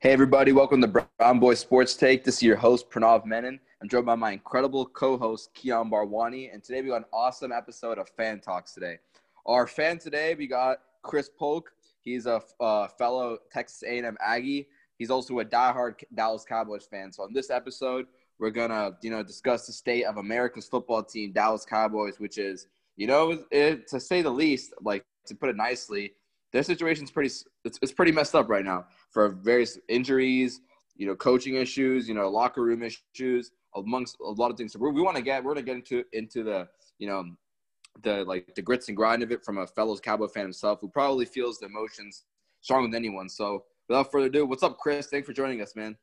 Hey, everybody, welcome to Brown Boy Sports Take. This is your host, Pranav Menon. I'm joined by my incredible co host, Keon Barwani. And today we got an awesome episode of Fan Talks today. Our fan today, we got Chris Polk. He's a uh, fellow Texas A&M Aggie. He's also a diehard Dallas Cowboys fan. So on this episode, we're gonna, you know, discuss the state of America's football team, Dallas Cowboys, which is, you know, it, to say the least, like to put it nicely, their situation's pretty it's, it's pretty messed up right now for various injuries, you know, coaching issues, you know, locker room issues, amongst a lot of things. So we want to get we're gonna get into into the you know the like the grits and grind of it from a fellow Cowboy fan himself who probably feels the emotions stronger than anyone. So without further ado, what's up, Chris? Thanks for joining us, man.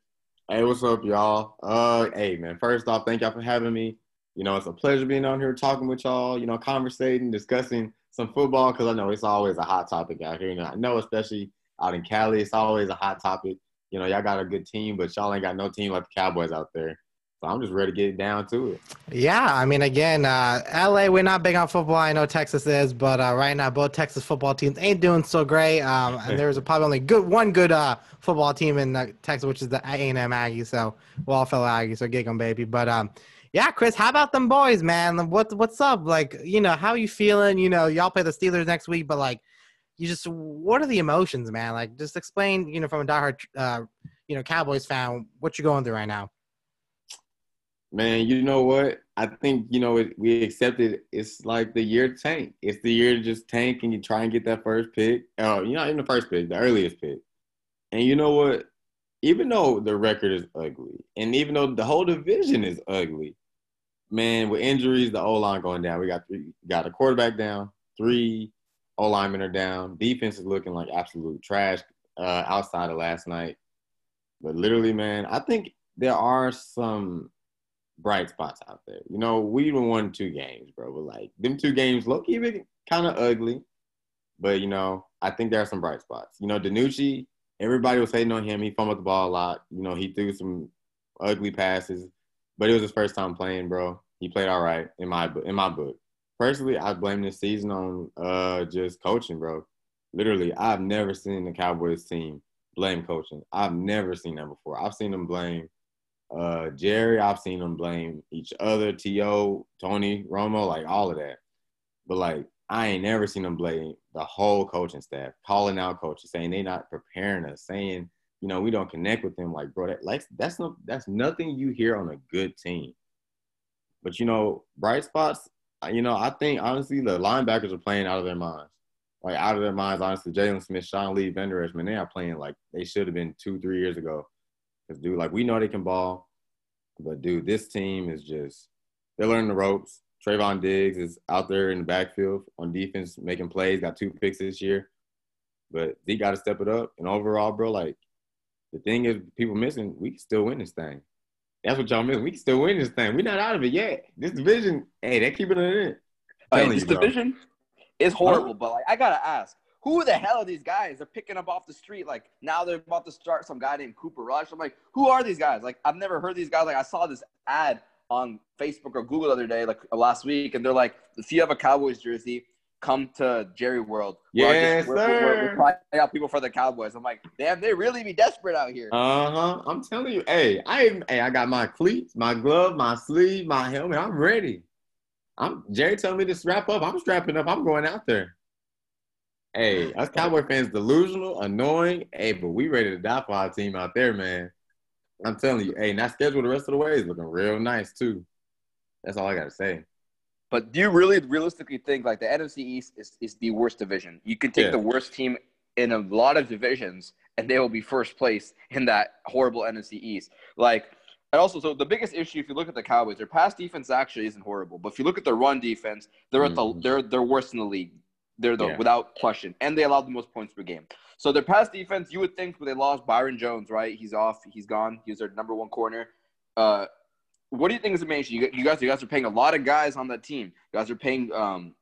Hey, what's up, y'all? Uh, hey, man. First off, thank y'all for having me. You know, it's a pleasure being on here talking with y'all. You know, conversating, discussing some football because I know it's always a hot topic out here. You know, I know especially out in Cali, it's always a hot topic. You know, y'all got a good team, but y'all ain't got no team like the Cowboys out there. So I'm just ready to get down to it. Yeah, I mean, again, uh, LA, we're not big on football. I know Texas is, but uh, right now both Texas football teams ain't doing so great. Um, and there's probably only good one good uh, football team in uh, Texas, which is the A&M Aggies. So we're all fellow Aggies, so gig them, baby. But um, yeah, Chris, how about them boys, man? What what's up? Like, you know, how you feeling? You know, y'all play the Steelers next week, but like, you just what are the emotions, man? Like, just explain, you know, from a diehard, uh, you know, Cowboys fan, what you're going through right now. Man, you know what? I think you know it, we accepted. It's like the year tank. It's the year to just tank and you try and get that first pick. Oh, you know, even the first pick, the earliest pick. And you know what? Even though the record is ugly, and even though the whole division is ugly, man, with injuries, the O line going down. We got three, got a quarterback down, three O linemen are down. Defense is looking like absolute trash uh, outside of last night. But literally, man, I think there are some bright spots out there. You know, we even won two games, bro. But like them two games look even kind of ugly. But you know, I think there are some bright spots. You know, DiNucci, everybody was hating on him. He fumbled the ball a lot. You know, he threw some ugly passes. But it was his first time playing, bro. He played all right in my in my book. Personally, I blame this season on uh, just coaching, bro. Literally, I've never seen the Cowboys team blame coaching. I've never seen that before. I've seen them blame uh, Jerry. I've seen them blame each other, T.O., Tony, Romo, like all of that. But like, I ain't never seen them blame the whole coaching staff, calling out coaches, saying they not preparing us, saying you know, we don't connect with them. Like, bro, that like that's no that's nothing you hear on a good team. But you know, bright spots, you know, I think honestly the linebackers are playing out of their minds. Like out of their minds, honestly, Jaylon Smith, Sean Lee, Vander man, they are playing like they should have been two, three years ago. Because dude, like we know they can ball, but dude, this team is just they're learning the ropes. Trevon Diggs is out there in the backfield on defense making plays, got two picks this year. But he got to step it up. And overall, bro, like the thing is, people missing, we can still win this thing. That's what y'all missing. We can still win this thing. We're not out of it yet. This division, hey, they're keeping it in. Right, this you, division is horrible, huh? but like I gotta ask, who the hell are these guys? They're picking up off the street. Like now they're about to start some guy named Cooper Rush. I'm like, who are these guys? Like I've never heard these guys. Like I saw this ad on Facebook or Google the other day, like last week, and they're like, if you have a Cowboys jersey, come to Jerry World. Yes, we're, sir. We're, we're, we're out people for the Cowboys. I'm like, damn, they really be desperate out here. Uh huh. I'm telling you, hey, I hey, I got my cleats, my glove, my sleeve, my helmet. I'm ready. I'm Jerry telling me to strap up. I'm strapping up. I'm going out there. Hey, us Cowboy fans delusional, annoying. Hey, but we ready to die for our team out there, man. I'm telling you, hey, and that schedule the rest of the way is looking real nice too. That's all I gotta say. But do you really realistically think like the NFC East is, is the worst division? You can take yeah. the worst team in a lot of divisions and they will be first place in that horrible NFC East. Like and also, so the biggest issue, if you look at the Cowboys, their pass defense actually isn't horrible, but if you look at their run defense, they're at the mm-hmm. they're they're worst in the league. They're the yeah. without question, and they allow the most points per game. So their pass defense, you would think, when they lost Byron Jones, right? He's off, he's gone. he was their number one corner. Uh, what do you think is the main issue? You, you, guys, you guys are paying a lot of guys on that team. You guys are paying um,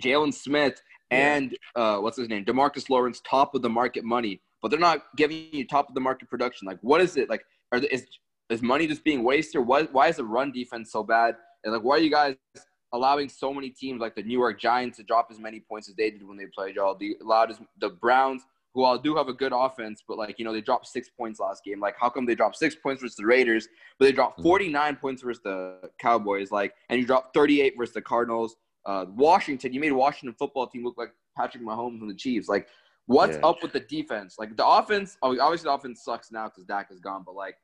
Jaylon Smith and uh, what's his name, Demarcus Lawrence, top of the market money, but they're not giving you top of the market production. Like, what is it? Like, are is is money just being wasted? Why why is the run defense so bad? And like, why are you guys allowing so many teams like the New York Giants to drop as many points as they did when they played y'all? The allowed the Browns, who all do have a good offense, but like you know they dropped six points last game. Like how come they dropped six points versus the Raiders, but they dropped Mhm. 49 points versus the Cowboys? Like and you dropped 38 versus the Cardinals. Uh, Washington, you made Washington football team look like Patrick Mahomes and the Chiefs. Like what's Yeah. up with the defense? Like the offense, oh, obviously the offense sucks now because Dak is gone, but like.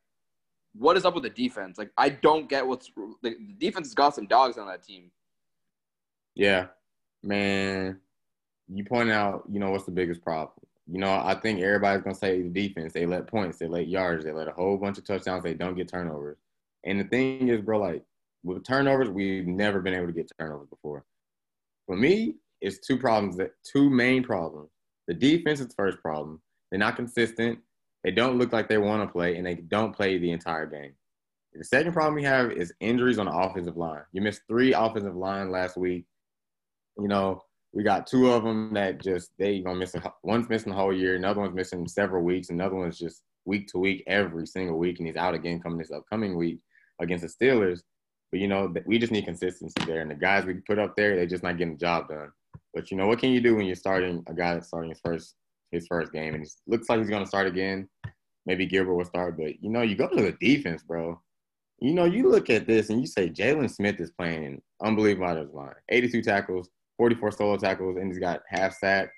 What is up with the defense? Like, I don't get what's the, the defense has got some dogs on that team. Yeah, man. You point out, you know, what's the biggest problem? You know, I think everybody's gonna say the defense. They let points, they let yards, they let a whole bunch of touchdowns. They don't get turnovers. And the thing is, bro, like with turnovers, we've never been able to get turnovers before. For me, it's two problems. That two main problems. The defense is the first problem. They're not consistent. They don't look like they want to play, and they don't play the entire game. The second problem we have is injuries on the offensive line. You missed three offensive line last week. You know, we got two of them that just they gonna miss. A, one's missing the whole year. Another one's missing several weeks. Another one's just week to week, every single week, and he's out again coming this upcoming week against the Steelers. But you know, we just need consistency there, and the guys we put up there, they're just not getting the job done. But you know, what can you do when you're starting a guy that's starting his first his first game, and it looks like he's gonna start again. Maybe Gilbert will start, but you know, you go to the defense, bro. You know, you look at this and you say Jaylon Smith is playing unbelievable out of his line. 82 tackles, 44 solo tackles, and he's got half sack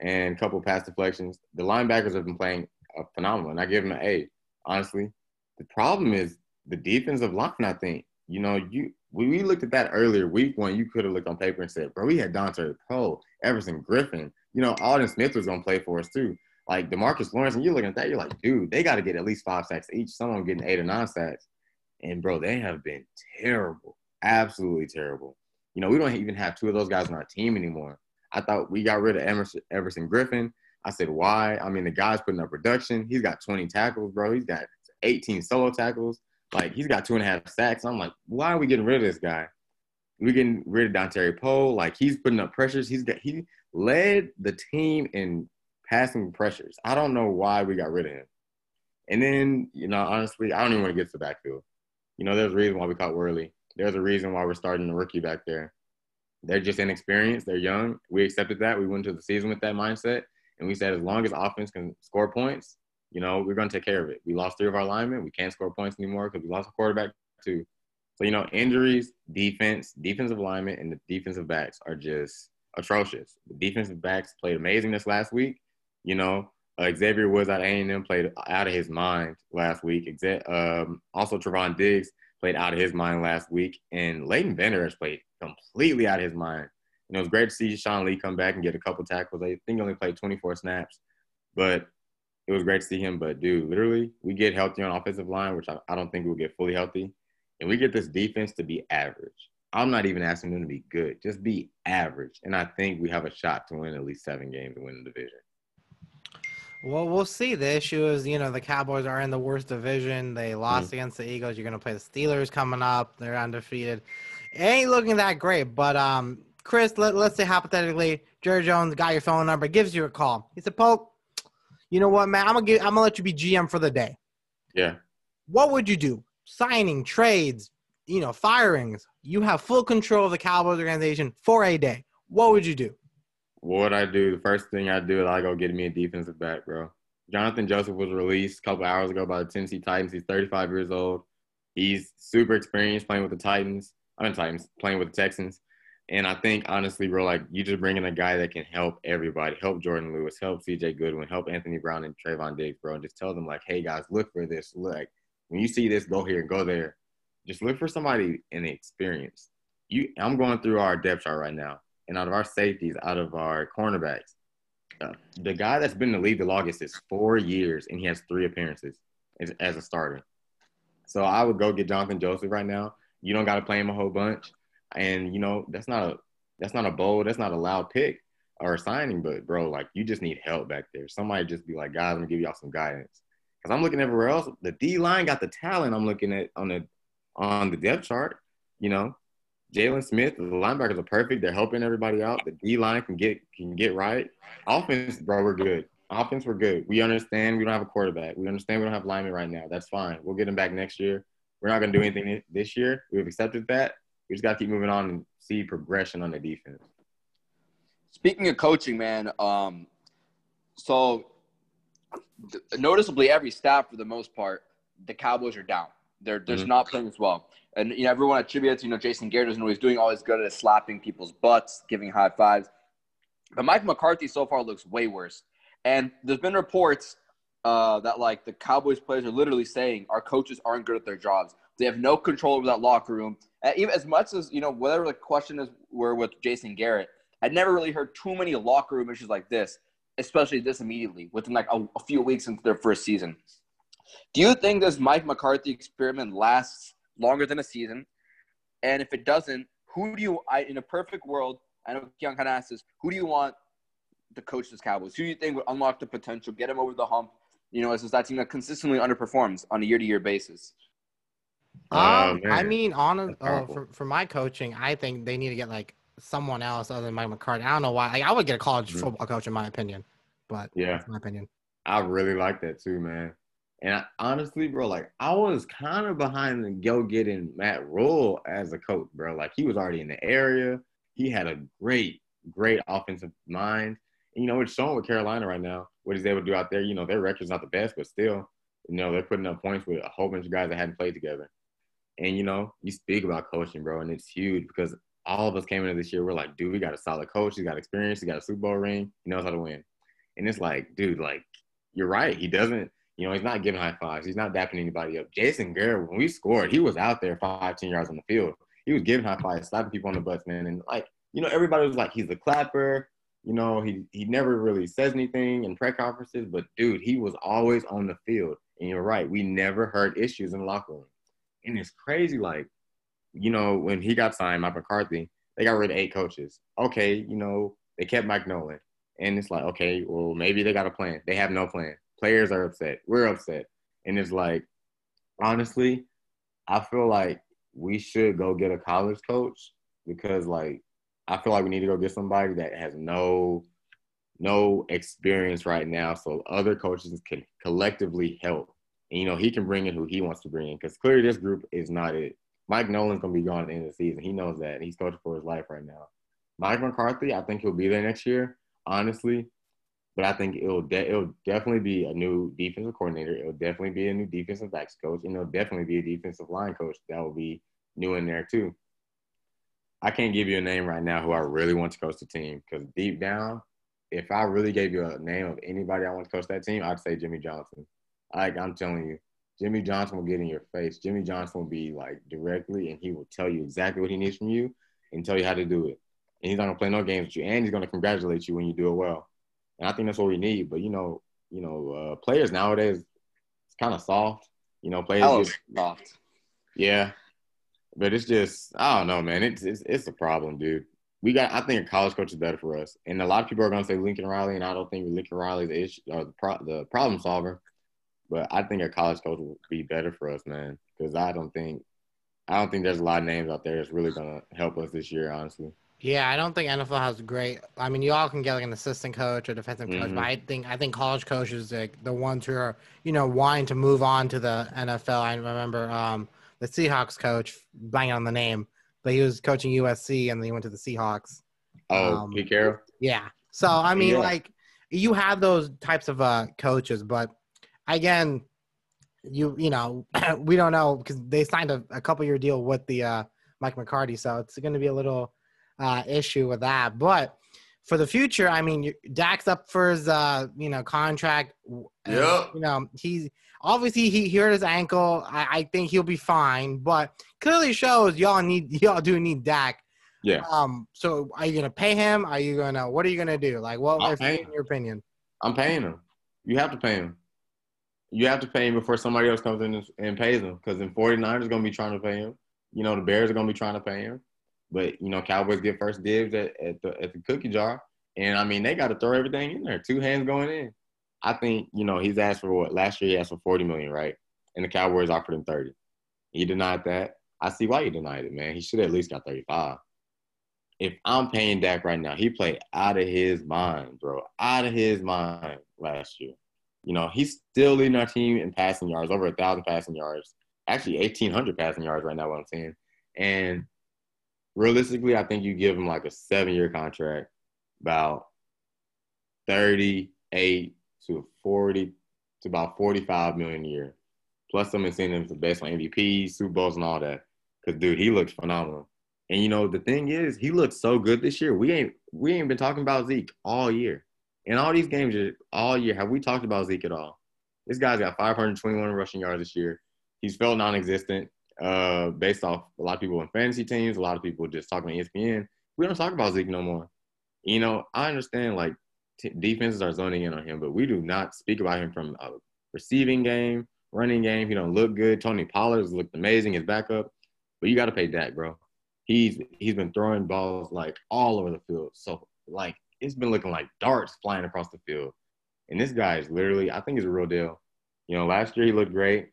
and a couple pass deflections. The linebackers have been playing phenomenal, and I give them an A. Honestly, the problem is the defensive line. I think you know you we, we looked at that earlier week one. You could have looked on paper and said, "Bro, we had Dontari Poe, Everson Griffen. You know, Aldon Smith was gonna play for us too." Like Demarcus Lawrence, and you're looking at that, you're like, dude, they got to get at least five sacks each. Someone getting eight or nine sacks. And bro, they have been terrible, absolutely terrible. You know, we don't even have two of those guys on our team anymore. I thought we got rid of Emerson, Everson Griffen. I said, why? I mean, the guy's putting up production. He's got 20 tackles, bro. He's got 18 solo tackles. Like, he's got two and a half sacks. I'm like, why are we getting rid of this guy? We're getting rid of Dontari Poe. Like, he's putting up pressures. He's got he led the team in passing pressures. I don't know why we got rid of him. And then, you know, honestly, I don't even want to get to the backfield. You know, there's a reason why we caught Worley. There's a reason why we're starting the rookie back there. They're just inexperienced. They're young. We accepted that. We went into the season with that mindset. And we said, as long as offense can score points, you know, we're going to take care of it. We lost three of our linemen. We can't score points anymore because we lost a quarterback too. So, you know, injuries, defense, defensive alignment, and the defensive backs are just atrocious. The defensive backs played amazing this last week. You know, uh, Xavier Woods out of A&M played out of his mind last week. Um, also, Trevon Diggs played out of his mind last week. And Leighton Bender has played completely out of his mind. You know, it's great to see Sean Lee come back and get a couple tackles. I think he only played 24 snaps, but it was great to see him. But, dude, literally, we get healthy on offensive line, which I, I don't think we'll get fully healthy. And we get this defense to be average. I'm not even asking them to be good, just be average. And I think we have a shot to win at least seven games and win the division. Well, we'll see. The issue is, you know, the Cowboys are in the worst division. They lost against the Eagles. You're going to play the Steelers coming up. They're undefeated. It ain't looking that great. But um, Chris, let, let's say hypothetically, Jerry Jones got your phone number, gives you a call. He said, "Polk, you know what, man? I'm gonna give, I'm gonna let you be GM for the day. Yeah. What would you do? Signing, trades, you know, firings. You have full control of the Cowboys organization for a day. What would you do? What I do? The first thing I do is I go get me a defensive back, bro. Jonathan Joseph was released a couple hours ago by the Tennessee Titans. He's 35 years old. He's super experienced playing with the Titans. I mean Titans playing with the Texans. And I think honestly, bro, like you just bring in a guy that can help everybody, help Jourdan Lewis, help CJ Goodwin, help Anthony Brown and Trevon Diggs, bro, and just tell them like, hey guys, look for this. Look, when you see this, go here and go there. Just look for somebody in the experience. You, I'm going through our depth chart right now, and out of our safeties, out of our cornerbacks, uh, the guy that's been in the league the longest is four years, and he has three appearances as, as a starter. So I would go get Jonathan Joseph right now. You don't got to play him a whole bunch, and you know that's not a that's not a bold, that's not a loud pick or signing, but bro, like you just need help back there. Somebody just be like, guys, I'm gonna give y'all some guidance. Cause I'm looking everywhere else. The D line got the talent. I'm looking at on the on the depth chart. You know, Jaylon Smith, the linebackers are perfect. They're helping everybody out. The D line can get can get right. Offense, bro, we're good. Offense, we're good. We understand we don't have a quarterback. We understand we don't have linemen right now. That's fine. We'll get them back next year. We're not gonna do anything this year. We've accepted that. We just gotta keep moving on and see progression on the defense. Speaking of coaching, man, um, so noticeably every stat for the most part, the Cowboys are down. They're just mm-hmm. not playing as well. And you know, everyone attributes, you know, Jason Garrett doesn't know he's doing all he's good at slapping people's butts, giving high fives. But Mike McCarthy so far looks way worse. And there's been reports uh, that like the Cowboys players are literally saying our coaches aren't good at their jobs. They have no control over that locker room. And even as much as you know, whatever the question is, were with Jason Garrett, I'd never really heard too many locker room issues like this, especially this immediately within like a, a few weeks into their first season. Do you think this Mike McCarthy experiment lasts longer than a season? And if it doesn't, who do you, I, in a perfect world, I know Keon kind of asked this, who do you want to coach this Cowboys? Who do you think would unlock the potential, get him over the hump, you know, as that team that consistently underperforms on a year to year basis? Um, oh, I mean, on a, uh, for, for my coaching, I think they need to get like someone else other than Mike McCarthy. I don't know why. Like, I would get a college mm-hmm. football coach, in my opinion. But yeah, my opinion. I really like that too, man. And I, honestly, bro, like I was kind of behind the go getting Matt Rhule as a coach, bro. Like he was already in the area. He had a great, great offensive mind. And, you know, it's showing with Carolina right now. What he's able to do out there. You know, their record's not the best, but still, you know, they're putting up points with a whole bunch of guys that hadn't played together. And you know, you speak about coaching, bro, and it's huge because all of us came into this year. We're like, dude, we got a solid coach. He's got experience. He got a Super Bowl ring. He knows how to win. And it's like, dude, like you're right. He doesn't. You know, he's not giving high fives. He's not dapping anybody up. Jason Garrett, when we scored, he was out there 15 yards on the field. He was giving high fives, slapping people on the butts, man. And like, you know, everybody was like, he's a clapper. You know, he he never really says anything in press conferences, but dude, he was always on the field. And you're right, we never heard issues in the locker room. And it's crazy, like, you know, when he got signed, Mike McCarthy, they got rid of eight coaches. Okay, you know, they kept Mike Nolan. And it's like, okay, well, maybe they got a plan. They have no plan. Players are upset. We're upset. And it's like, honestly, I feel like we should go get a college coach because like I feel like we need to go get somebody that has no no experience right now so other coaches can collectively help. And you know, he can bring in who he wants to bring in because clearly this group is not it. Mike Nolan's gonna be gone at the end of the season. He knows that. He's coaching for his life right now. Mike McCarthy, I think he'll be there next year, honestly. But I think it'll de- it'll definitely be a new defensive coordinator. It'll definitely be a new defensive backs coach, and it'll definitely be a defensive line coach that will be new in there too. I can't give you a name right now who I really want to coach the team because deep down, if I really gave you a name of anybody I want to coach that team, I'd say Jimmy Johnson. Like I'm telling you, Jimmy Johnson will get in your face. Jimmy Johnson will be like directly, and he will tell you exactly what he needs from you and tell you how to do it. And he's not gonna play no games with you, and he's gonna congratulate you when you do it well. And I think that's what we need. But you know, you know, uh, players nowadays it's kind of soft. You know, players get, soft. Yeah, but it's just I don't know, man. It's it's it's a problem, dude. We got. I think a college coach is better for us, and a lot of people are gonna say Lincoln Riley, and I don't think Lincoln Riley is the issue or the, pro, the problem solver. But I think a college coach would be better for us, man, because I don't think I don't think there's a lot of names out there that's really gonna help us this year, honestly. Yeah, I don't think NFL has great. I mean, you all can get like an assistant coach or defensive coach, mm-hmm. but I think I think college coaches like the ones who are you know wanting to move on to the NFL. I remember um, the Seahawks coach, bang on the name, but he was coaching USC and then he went to the Seahawks. Oh, um, Pete Carroll. Yeah. So I mean, yeah. like you have those types of uh, coaches, but again, you you know we don't know because they signed a, a couple year deal with the uh, Mike McCarthy, so it's going to be a little uh, issue with that. But for the future, I mean, Dak's up for his uh, you know contract. Yeah. You know he's obviously he hurt his ankle. I, I think he'll be fine, but clearly shows y'all need y'all do need Dak. Yeah. Um. So are you gonna pay him? Are you gonna what are you gonna do? Like, what if, in your opinion? I'm paying him. You have to pay him you have to pay him before somebody else comes in and pays him. Because then 49ers are going to be trying to pay him. You know, the Bears are going to be trying to pay him. But, you know, Cowboys get first dibs at, at, the, at the cookie jar. And, I mean, they got to throw everything in there. Two hands going in. I think, you know, he's asked for what? Last year he asked for 40 million, right? And the Cowboys offered him 30. He denied that. I see why he denied it, man. He should have at least got 35. If I'm paying Dak right now, he played out of his mind, bro. Out of his mind last year. You know, he's still leading our team in passing yards, over a thousand passing yards, actually eighteen hundred passing yards right now. What I'm saying, and realistically, I think you give him like a seven-year contract, about thirty-eight to forty to about 45 million a year, plus some incentives based on MVP, Super Bowls, and all that. Because dude, he looks phenomenal. And you know the thing is, he looks so good this year. We ain't we ain't been talking about Zeke all year. In all these games all year, have we talked about Zeke at all? This guy's got 521 rushing yards this year. He's felt non-existent uh, based off a lot of people in fantasy teams, a lot of people just talking on ESPN. We don't talk about Zeke no more. You know, I understand like t- defenses are zoning in on him, but we do not speak about him from a receiving game, running game. He don't look good. Tony Pollard has looked amazing, his backup, but you got to pay Dak, bro. He's he's been throwing balls like all over the field. So like it's been looking like darts flying across the field. And this guy is literally, I think he's a real deal. You know, last year he looked great.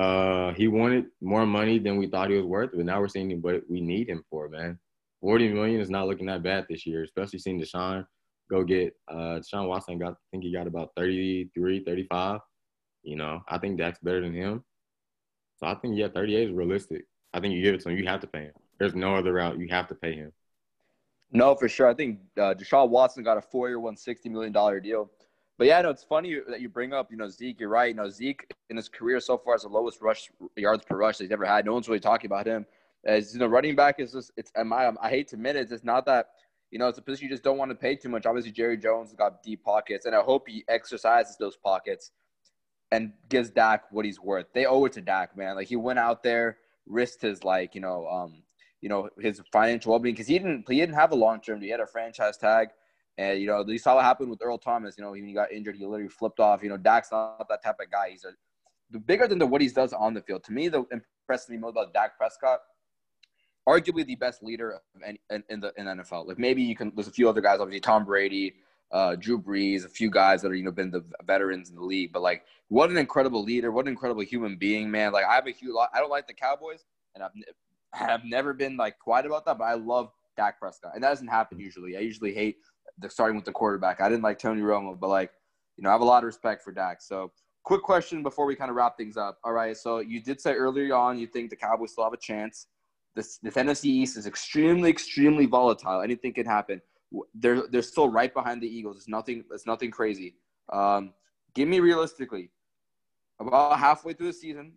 Uh, he wanted more money than we thought he was worth, but now we're seeing what we need him for, man. 40 million is not looking that bad this year, especially seeing Deshaun go get uh Deshaun Watson got I think he got about 33, 35. You know, I think that's better than him. So I think yeah, 38 is realistic. I think you give it to him, you have to pay him. There's no other route. You have to pay him. No, for sure. I think uh, Deshaun Watson got a four-year, one sixty million dollar deal. But yeah, no, it's funny that you bring up, you know, Zeke. You're right. You know, Zeke in his career so far is the lowest rush yards per rush that he's ever had. No one's really talking about him. As you know, running back is just it's. I, I hate to admit it, it's not that you know it's a position you just don't want to pay too much. Obviously, Jerry Jones got deep pockets, and I hope he exercises those pockets and gives Dak what he's worth. They owe it to Dak, man. Like he went out there, risked his like you know um you know his financial well-being because he didn't he didn't have a long term. He had a franchise tag, and you know you saw what happened with Earl Thomas. You know when he got injured, he literally flipped off. You know Dak's not that type of guy. He's a bigger than the what he does on the field. To me, the impresses me most about Dak Prescott. Arguably the best leader in, in, in the in NFL. Like maybe you can. There's a few other guys, obviously Tom Brady, uh, Drew Brees, a few guys that are you know been the veterans in the league. But like, what an incredible leader! What an incredible human being, man. Like I have a huge. I don't like the Cowboys, and I've have never been like quiet about that, but I love Dak Prescott, and that doesn't happen usually. I usually hate the starting with the quarterback. I didn't like Tony Romo, but like you know, I have a lot of respect for Dak. So, quick question before we kind of wrap things up. All right, so you did say earlier on you think the Cowboys still have a chance. This the NFC East is extremely, extremely volatile. Anything can happen. They're they're still right behind the Eagles. It's nothing. It's nothing crazy. Um, give me realistically, about halfway through the season,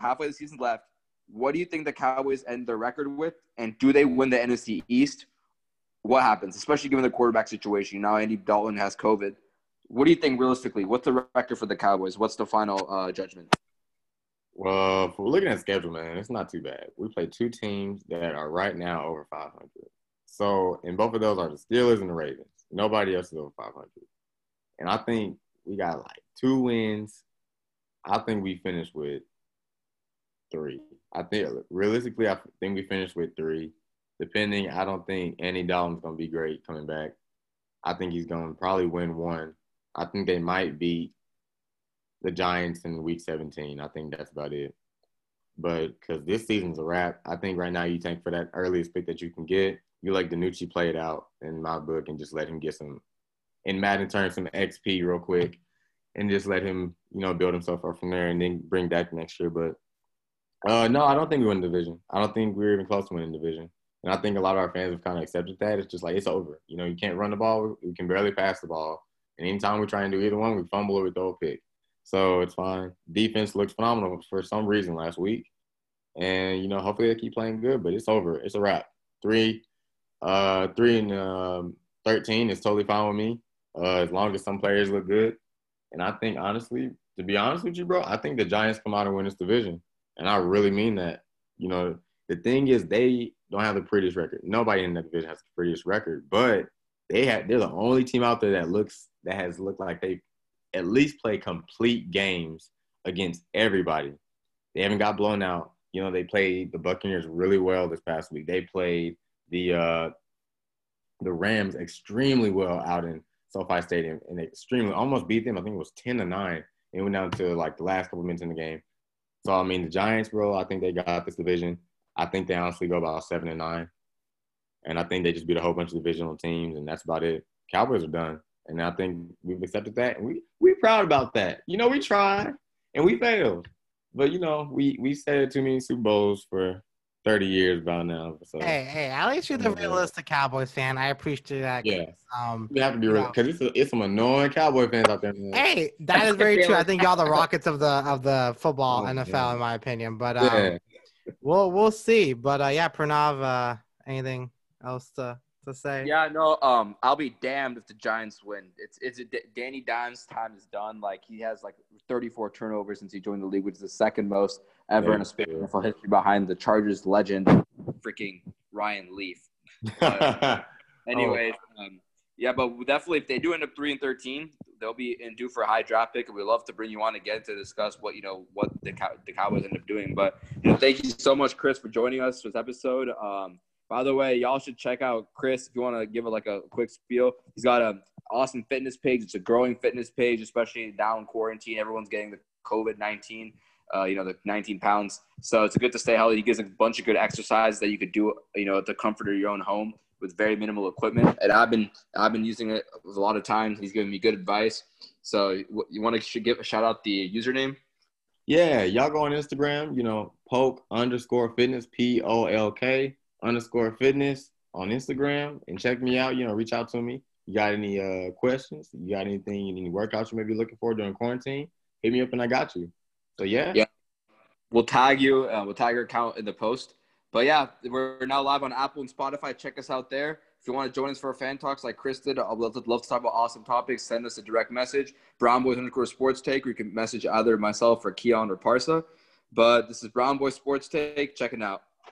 halfway the season left what do you think the Cowboys end their record with? And do they win the NFC East? What happens, especially given the quarterback situation? Now Andy Dalton has COVID. What do you think realistically? What's the record for the Cowboys? What's the final uh, judgment? Well, we're looking at schedule, man, it's not too bad. We play two teams that are right now over 500. So, and both of those are the Steelers and the Ravens. Nobody else is over 500. And I think we got like two wins. I think we finished with three. I think realistically, I think we finished with three. Depending, I don't think Andy Dalton's gonna be great coming back. I think he's gonna probably win one. I think they might beat the Giants in Week 17. I think that's about it. But because this season's a wrap, I think right now you tank for that earliest pick that you can get. You like DiNucci play it out in my book and just let him get some in Madden turn some XP real quick and just let him, you know, build himself up from there and then bring back next year. But uh, no, I don't think we win the division. I don't think we're even close to winning the division. And I think a lot of our fans have kind of accepted that. It's just like it's over. You know, you can't run the ball. We can barely pass the ball. And anytime we try and do either one, we fumble or we throw a pick. So it's fine. Defense looked phenomenal for some reason last week. And, you know, hopefully they keep playing good, but it's over. It's a wrap. Three, uh, three and um, 13 is totally fine with me. Uh, as long as some players look good. And I think honestly, to be honest with you, bro, I think the Giants come out and win this division. And I really mean that. You know, the thing is they don't have the prettiest record. Nobody in that division has the prettiest record, but they had they're the only team out there that looks that has looked like they at least play complete games against everybody. They haven't got blown out. You know, they played the Buccaneers really well this past week. They played the uh the Rams extremely well out in SoFi Stadium and they extremely almost beat them. I think it was ten to nine. It went down to like the last couple minutes in the game. So I mean, the Giants, bro, I think they got this division. I think they honestly go about seven and nine, and I think they just beat a whole bunch of divisional teams, and that's about it. Cowboys are done, and I think we've accepted that, and we we proud about that. You know, we tried and we failed, but you know, we we said too many Super Bowls for 30 years by now. So Hey, hey, at least you're the Yeah. realistic Cowboys fan. I appreciate that. Yeah. Um, we have to be real because it's, a- it's some annoying Cowboy fans out there. Man. hey, that is very true. I think y'all the Rockets of the of the football Oh, NFL, yeah. in my opinion. But um, yeah. We'll we'll see. But uh, yeah, Pranav, uh, anything else to to say? Yeah, no. Um, I'll be damned if the Giants win. It's it's a, Danny Dimes' time is done. Like he has like 34 turnovers since he joined the league, which is the second most ever in a span of NFL history behind the Chargers legend, freaking Ryan Leaf. Anyways, um, yeah, but definitely if they do end up three and thirteen, they'll be in due for a high draft pick, and we'd love to bring you on again to discuss what you know what the Cow- the Cowboys end up doing. But you know, thank you so much, Chris, for joining us for this episode. Um, by the way, y'all should check out Chris if you want to give it like a quick spiel. He's got a awesome fitness page. It's a growing fitness page, especially now in quarantine. Everyone's getting the COVID nineteen. Uh, you know, the 19 pounds. So it's good to stay healthy. He gives a bunch of good exercises that you could do, you know, at the comfort of your own home with very minimal equipment. And I've been I've been using it a lot of times. He's giving me good advice. So you- you want to give a shout out the username? Yeah, y'all go on Instagram, you know, poke underscore fitness, P O L K underscore fitness on Instagram and check me out. You know, reach out to me. You got any uh questions? You got anything, any workouts you may be looking for during quarantine? Hit me up and I got you. So yeah. Yeah. We'll tag you. Uh, we'll tag your account in the post. But yeah, we're now live on Apple and Spotify. Check us out there. If you want to join us for our fan talks like Chris did, I'd love to, talk about awesome topics. Send us a direct message, Brown Boys underscore Sports Take, or you can message either myself or Keon or Parsa. But this is Brown Boy Sports Take. Check it out.